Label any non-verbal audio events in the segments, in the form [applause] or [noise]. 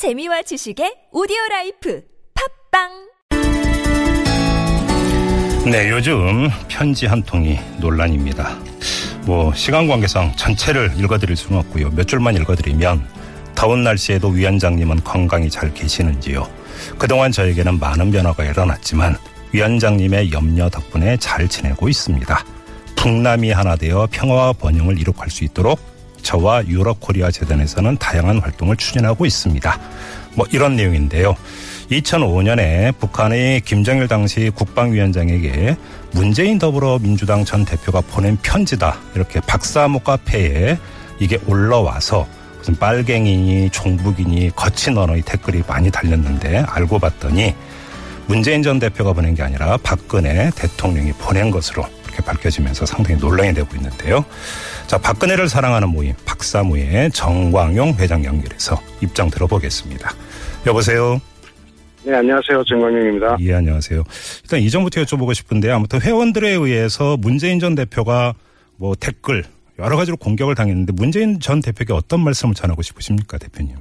재미와 지식의 audio life 팟빵 네, 요즘 편지 한 통이 논란입니다. 뭐 시간 관계상 전체를 읽어드릴 수는 없고요. 몇 줄만 읽어드리면 더운 날씨에도 위원장님은 건강히 잘 계시는지요. 그동안 저에게는 많은 변화가 일어났지만 위원장님의 염려 덕분에 잘 지내고 있습니다. 북남이 하나 되어 평화와 번영을 이룩할 수 있도록 저와 유럽 코리아 재단에서는 다양한 활동을 추진하고 있습니다. 뭐 이런 내용인데요. 2005년에 북한의 김정일 당시 국방위원장에게 문재인 더불어민주당 전 대표가 보낸 편지다. 이렇게 박사모 카페에 이게 올라와서 무슨 빨갱이니 종북이니 거친 언어의 댓글이 많이 달렸는데 알고 봤더니 문재인 전 대표가 보낸 게 아니라 박근혜 대통령이 보낸 것으로 이렇게 밝혀지면서 상당히 논란이 되고 있는데요. 자, 박근혜를 사랑하는 모임 박사모의 정광용 회장 연결해서 입장 들어보겠습니다. 여보세요. 네, 안녕하세요. 정광용입니다. 예, 안녕하세요. 일단 이전부터 여쭤보고 싶은데 아무튼 회원들에 의해서 문재인 전 대표가 뭐 댓글 여러 가지로 공격을 당했는데 문재인 전 대표에게 어떤 말씀을 전하고 싶으십니까, 대표님?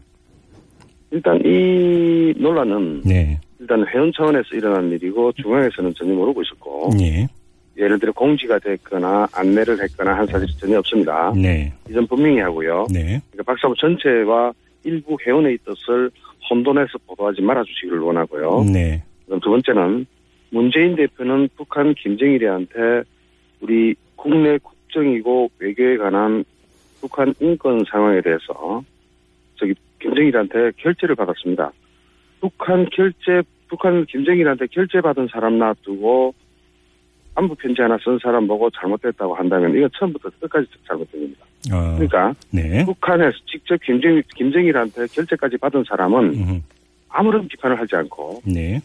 일단 이 논란은 네. 일단 회원 차원에서 일어난 일이고 중앙에서는 전혀 모르고 있었고 예. 예를 들어 공지가 됐거나 안내를 했거나 한 사실이 전혀 없습니다. 네. 이전 분명히 하고요. 네. 그러니까 박사부 전체와 일부 회원의 뜻을 혼돈해서 보도하지 말아주시기를 원하고요. 네. 그럼 두 번째는 문재인 대표는 북한 김정일이한테 우리 국내 국정이고 외교에 관한 북한 인권 상황에 대해서 저기 김정일한테 결제를 받았습니다. 북한 결제, 북한 김정일한테 결제 받은 사람 놔두고 안부 편지 하나 쓴 사람 보고 잘못됐다고 한다면 이건 처음부터 끝까지 잘못된 겁니다. 어, 그러니까 네. 북한에서 직접 김정일, 김정일한테 결제까지 받은 사람은 음흠. 아무런 비판을 하지 않고 네.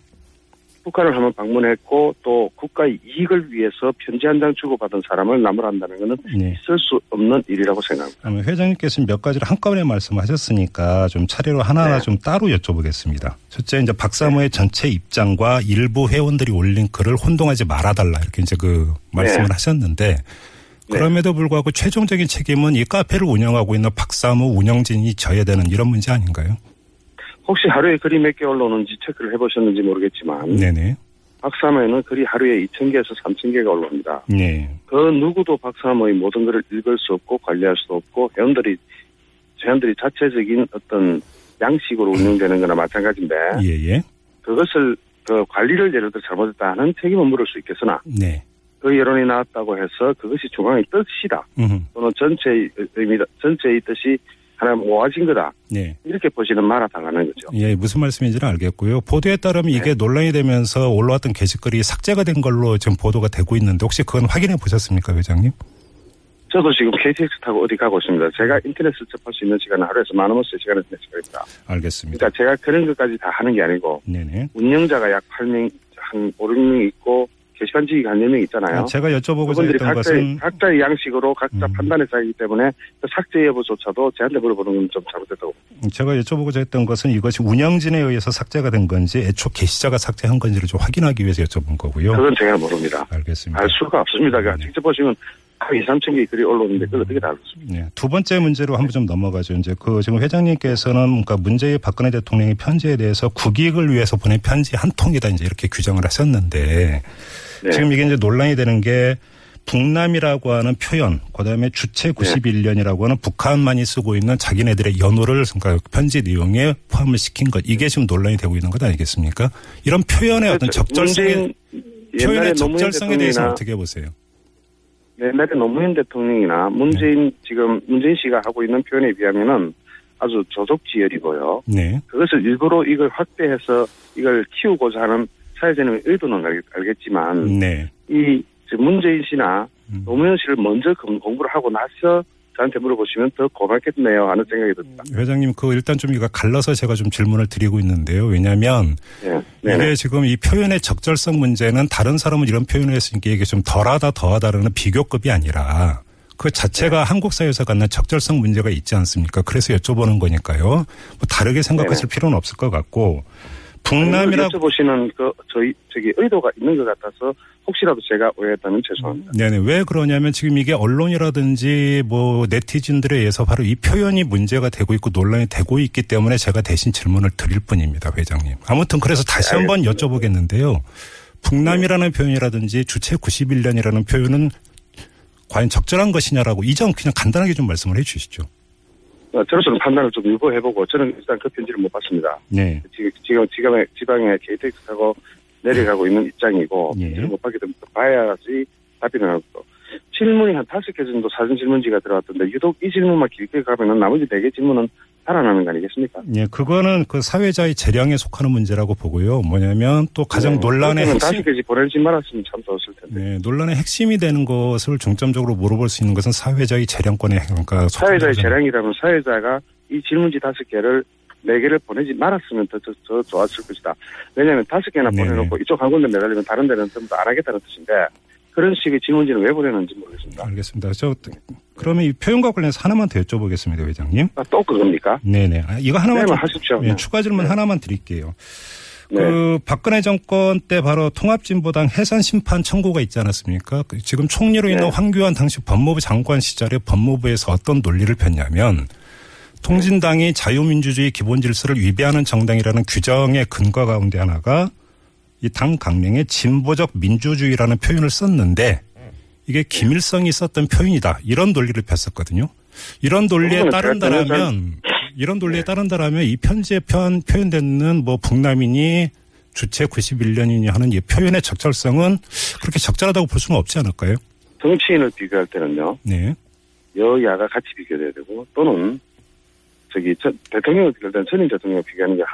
북한을 한번 방문했고 또 국가의 이익을 위해서 편지 한 장 주고받은 사람을 나무란다는 것은 네. 있을 수 없는 일이라고 생각합니다. 회장님께서는 몇 가지를 한꺼번에 말씀하셨으니까 좀 차례로 하나하나 네. 좀 따로 여쭤보겠습니다. 첫째 이제 박사모의 전체 입장과 일부 회원들이 올린 글을 혼동하지 말아달라 이렇게 이제 그 말씀을 네. 하셨는데 그럼에도 불구하고 최종적인 책임은 이 카페를 운영하고 있는 박사모 운영진이 져야 되는 이런 문제 아닌가요? 혹시 하루에 글이 몇 개 올라오는지 체크를 해보셨는지 모르겠지만 네네. 박사모에는 글이 하루에 2,000개에서 3,000개가 올라옵니다. 네. 그 누구도 박사모의 모든 글을 읽을 수 없고 관리할 수도 없고 회원들이 회원들이 자체적인 어떤 양식으로 운영되는 거나 마찬가지인데 예예. 그것을 그 관리를 예를 들어 잘못했다 하는 책임은 물을 수 있겠으나 네. 그 여론이 나왔다고 해서 그것이 중앙의 뜻이다. 또는 전체의 의미다 전체의 뜻이 하나 모아진 거다 네. 이렇게 보시는 말아 당하는 거죠. 예, 무슨 말씀인지는 알겠고요. 보도에 따르면 이게 네. 논란이 되면서 올라왔던 게시글이 삭제가 된 걸로 지금 보도가 되고 있는데 혹시 그건 확인해 보셨습니까, 회장님? 저도 지금 KTX 타고 어디 가고 있습니다. 제가 인터넷을 접할 수 있는 시간은 하루에서 만 원씩 시간을 쓰는 시간입니다. 알겠습니다. 그러니까 제가 그런 것까지 다 하는 게 아니고 네네. 운영자가 약 8명, 한 5, 6명 있고 게시판직이 한 10명 있잖아요. 제가 여쭤보고자 했던 것은 각자의 양식으로 각자 음. 판단해서 하기 때문에 그 삭제 여부조차도 저한테 물어보는 건 좀 잘못됐다고. 제가 여쭤보고자 했던 것은 이것이 운영진에 의해서 삭제가 된 건지 애초 게시자가 삭제한 건지를 좀 확인하기 위해서 여쭤본 거고요. 그건 제가 모릅니다. 알겠습니다. 알 수가 없습니다. 그러니까 네. 직접 보시면 한 2, 3천 개 글이 올라오는데 그걸 어떻게 다 알겠습니까? 네. 두 번째 문제로 한번 좀 넘어가죠. 이제 그 지금 회장님께서는 그러니까 문재인 박근혜 대통령의 편지에 대해서 국익을 위해서 보낸 편지 한 통이다 이제 이렇게 규정을 하셨는데 네. 지금 이게 이제 논란이 되는 게 북남이라고 하는 표현, 그다음에 주체 91년이라고 하는 북한만이 쓰고 있는 자기네들의 연호를 그러니까 편지 내용에 포함을 시킨 것 이게 지금 논란이 되고 있는 것 아니겠습니까? 이런 표현의 어떤 적절성에 문재인 표현의 적절성에 대해서 대통령이나 어떻게 보세요? 옛날에 노무현 대통령이나 문재인 네. 지금 문재인 씨가 하고 있는 표현에 비하면은 아주 조속지열이고요. 네, 그것을 일부러 이걸 확대해서 이걸 키우고자 하는 사회적인 의도는 알, 알겠지만 네, 이 문재인 씨나 음. 노무현 씨를 먼저 공- 공부를 하고 나서 저한테 물어보시면 더 고맙겠네요 하는 생각이 듭니다. 회장님 그 일단 좀 이거 갈라서 제가 좀 질문을 드리고 있는데요. 왜냐하면 네. 이게. 지금 이 표현의 적절성 문제는 다른 사람은 이런 표현을 했으니까 이게 좀 덜하다 더하다라는 비교급이 아니라 그 자체가 네. 한국 사회에서 갖는 적절성 문제가 있지 않습니까? 그래서 여쭤보는 거니까요. 뭐 다르게 생각하실 필요는 없을 것 같고 북남이라 고 여쭤보시는 그 저희 저기 의도가 있는 것 같아서 혹시라도 제가 오해했다면 죄송합니다. 네네 왜 그러냐면 지금 이게 언론이라든지 뭐 네티즌들에 의해서 바로 이 표현이 문제가 되고 있고 논란이 되고 있기 때문에 제가 대신 질문을 드릴 뿐입니다, 회장님. 아무튼 그래서 다시 네, 한번. 여쭤보겠는데요. 북남이라는 표현이라든지 주체 91년이라는 표현은 과연 적절한 것이냐라고 이점 그냥 간단하게 좀 말씀을 해 주시죠. 어, 저로서는 판단을 좀 유보해보고 저는 일단 그 편지를 못 봤습니다. 네. 지금 지금 지방에 지방에 KTX 타고 내려가고 있는 입장이고 예. 못 봤기 때문에 봐야지 답이 나오고 질문이 한 다섯 개 정도 사전 질문지가 들어왔던데 유독 이 질문만 길게 가면은 나머지 네 개 질문은 살아나는 거 아니겠습니까? 예, 그거는 그 사회자의 재량에 속하는 문제라고 보고요. 뭐냐면 또 가장 네, 논란의 핵심, 다섯 개지 보내지 말았으면 참 좋았을 텐데. 네, 논란의 핵심이 되는 것을 중점적으로 물어볼 수 있는 것은 사회자의 재량권에 그러니까 사회자의. 재량이라면 사회자가 이 질문지 다섯 개를 네 개를 보내지 말았으면 더, 더, 더 좋았을 것이다. 왜냐하면 다섯 개나 네네. 보내놓고 이쪽 한 군데 매달리면 다른 데는 전부 다안 하겠다는 뜻인데 그런 식의 질문지는 왜 보내는지 모르겠습니다. 알겠습니다. 저 그러면 이 표현과 관련해서 하나만 더 여쭤보겠습니다, 회장님. 아, 또 그겁니까? 네네. 아, 이거 하나만 네, 좀, 하십시오. 예, 네. 추가 질문 네. 하나만 드릴게요. 네. 그 박근혜 정권 때 바로 통합진보당 해산 심판 청구가 있지 않았습니까? 그 지금 총리로 있는 네. 황교안 당시 법무부 장관 시절에 법무부에서 어떤 논리를 폈냐면 통진당이 자유민주주의 기본 질서를 위배하는 정당이라는 규정의 근거 가운데 하나가 이 당 강명에 진보적 민주주의라는 표현을 썼는데 이게 김일성이 썼던 표현이다. 이런 논리를 폈었거든요. 이런 논리에 따른다라면 이런 논리에 따른다라면 이 편지에 표현, 표현되는 뭐 북남이니 주체 91년이니 하는 이 표현의 적절성은 그렇게 적절하다고 볼 수는 없지 않을까요? 정치인을 비교할 때는요. 네. 여야가 같이 비교돼야 되고 또는 저기 저, 대통령을 비교할 때는 전임 대통령을 비교하는 게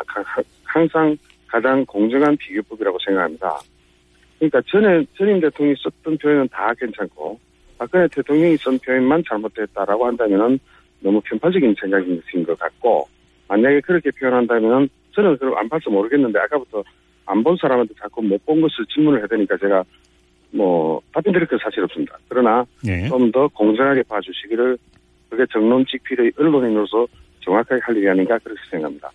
항상 가장 공정한 비교법이라고 생각합니다. 그러니까 전에 전임 대통령이 썼던 표현은 다 괜찮고 박근혜 대통령이 쓴 표현만 잘못됐다라고 한다면은 너무 편파적인 생각인 것 같고 만약에 그렇게 표현한다면은 저는 그걸 안 봐서 모르겠는데 아까부터 안 본 사람한테 자꾸 못 본 것을 질문을 해야 되니까 제가 뭐 답변 드릴 건 사실 없습니다. 그러나 네. 좀더 공정하게 봐주시기를 그게 정론직필의 언론인으로서 정확하게 할 일이 아닌가 그렇게 생각합니다.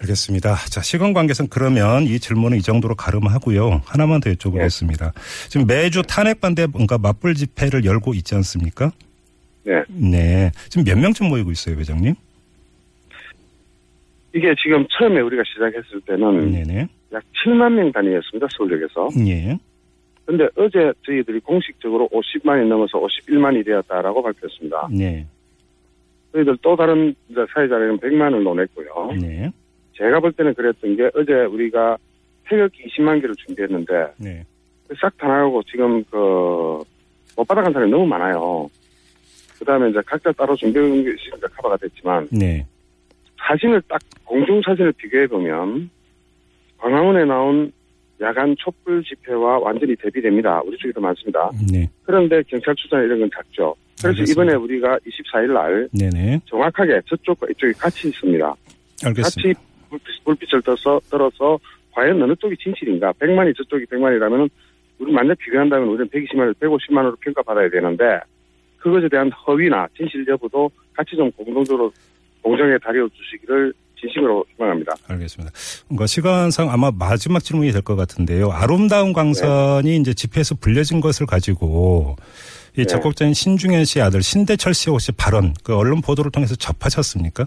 알겠습니다. 자, 시간 관계상 그러면 이 질문은 이 정도로 가름하고요. 하나만 더 여쭤보겠습니다. 지금 매주 탄핵 반대 뭔가 맞불 집회를 열고 있지 않습니까? 네. 네. 지금 몇 명쯤 모이고 있어요, 회장님? 이게 지금 처음에 우리가 시작했을 때는 네네. 약 7만 명 단위였습니다. 서울역에서. 예. 근데 어제 저희들이 공식적으로 50만이 넘어서 51만이 되었다라고 밝혔습니다. 네. 저희들 또 다른 이제 사회자리는 100만을 논했고요. 네. 제가 볼 때는 그랬던 게 어제 우리가 태극기 20만 개를 준비했는데 네. 싹다 나가고 지금 그못 받아간 사람이 너무 많아요. 그 다음에 이제 각자 따로 준비한 게 있으니까 커버가 됐지만 네. 사진을 딱 공중 사진을 비교해 보면 광화문에 나온 야간 촛불 집회와 완전히 대비됩니다. 우리 쪽이 더 많습니다. 네. 그런데 경찰 추산 이런 건 작죠. 그래서 알겠습니다. 이번에 우리가 24일 날 네네. 정확하게 저쪽과 이쪽이 같이 있습니다. 알겠습니다. 같이 불빛, 불빛을 떠서, 들어서 과연 어느 쪽이 진실인가? 100만이 저쪽이 100만이라면 우리 만약 비교한다면 우리는 120만을 150만으로 평가받아야 되는데 그것에 대한 허위나 진실 여부도 같이 좀 공동적으로 공정에 다려 주시기를 진심으로 희망합니다. 알겠습니다. 그러니까 시간상 아마 마지막 질문이 될 것 같은데요. 아름다운 광선이 이제 집회에서 불려진 것을 가지고 이 네. 적극자인 신중현 씨 아들 신대철 씨 혹시 발언 그 언론 보도를 통해서 접하셨습니까?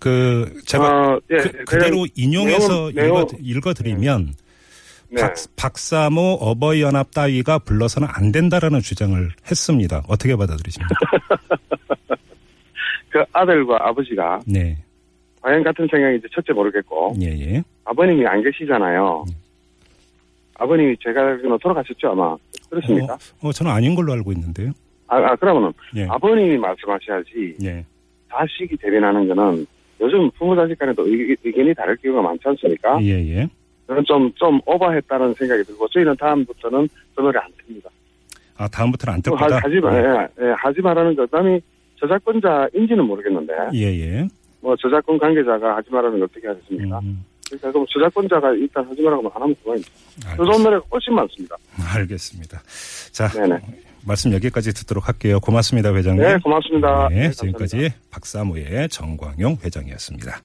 그 제가 어, 예, 그, 그대로 인용해서 내용- 읽어, 읽어 드리면 네. 박, 박사모 어버이연합 따위가 불러서는 안 된다라는 주장을 했습니다. 어떻게 받아들이십니까? [laughs] 그 아들과 아버지가 네, 과연 같은 생각인지 첫째 모르겠고 예, 예. 아버님이 안 계시잖아요. 음. 아버님이 제가 돌아가셨죠 아마 그렇습니까? 어, 어, 저는 아닌 걸로 알고 있는데요. 아, 아, 그러면은 예, 아버님이 말씀하셔야지 예, 자식이 대변하는 거는 요즘 부모 자식 간에도 의, 의견이 다를 경우가 많지 않습니까? 예, 예. 저는 좀, 좀 오버했다는 생각이 들고 저희는 다음부터는 저 노래 안 틉니다. 아 다음부터는 안또 듣고다. 하, 지 마, 예, 예, 하지 말라는 것. 그다음에 저작권자인지는 모르겠는데 예, 예. 뭐 저작권 관계자가 하지 말라는 걸 어떻게 하겠습니까? 음, 그러니까 그럼 저작권자가 일단 하지 말라고 안 하면 그만입니다. 알겠습니다. 노래가 훨씬 많습니다. 알겠습니다. 자, 네네. 말씀 여기까지 듣도록 할게요. 고맙습니다, 회장님. 네, 고맙습니다. 네, 네, 지금까지 박사모의 정광용 회장이었습니다.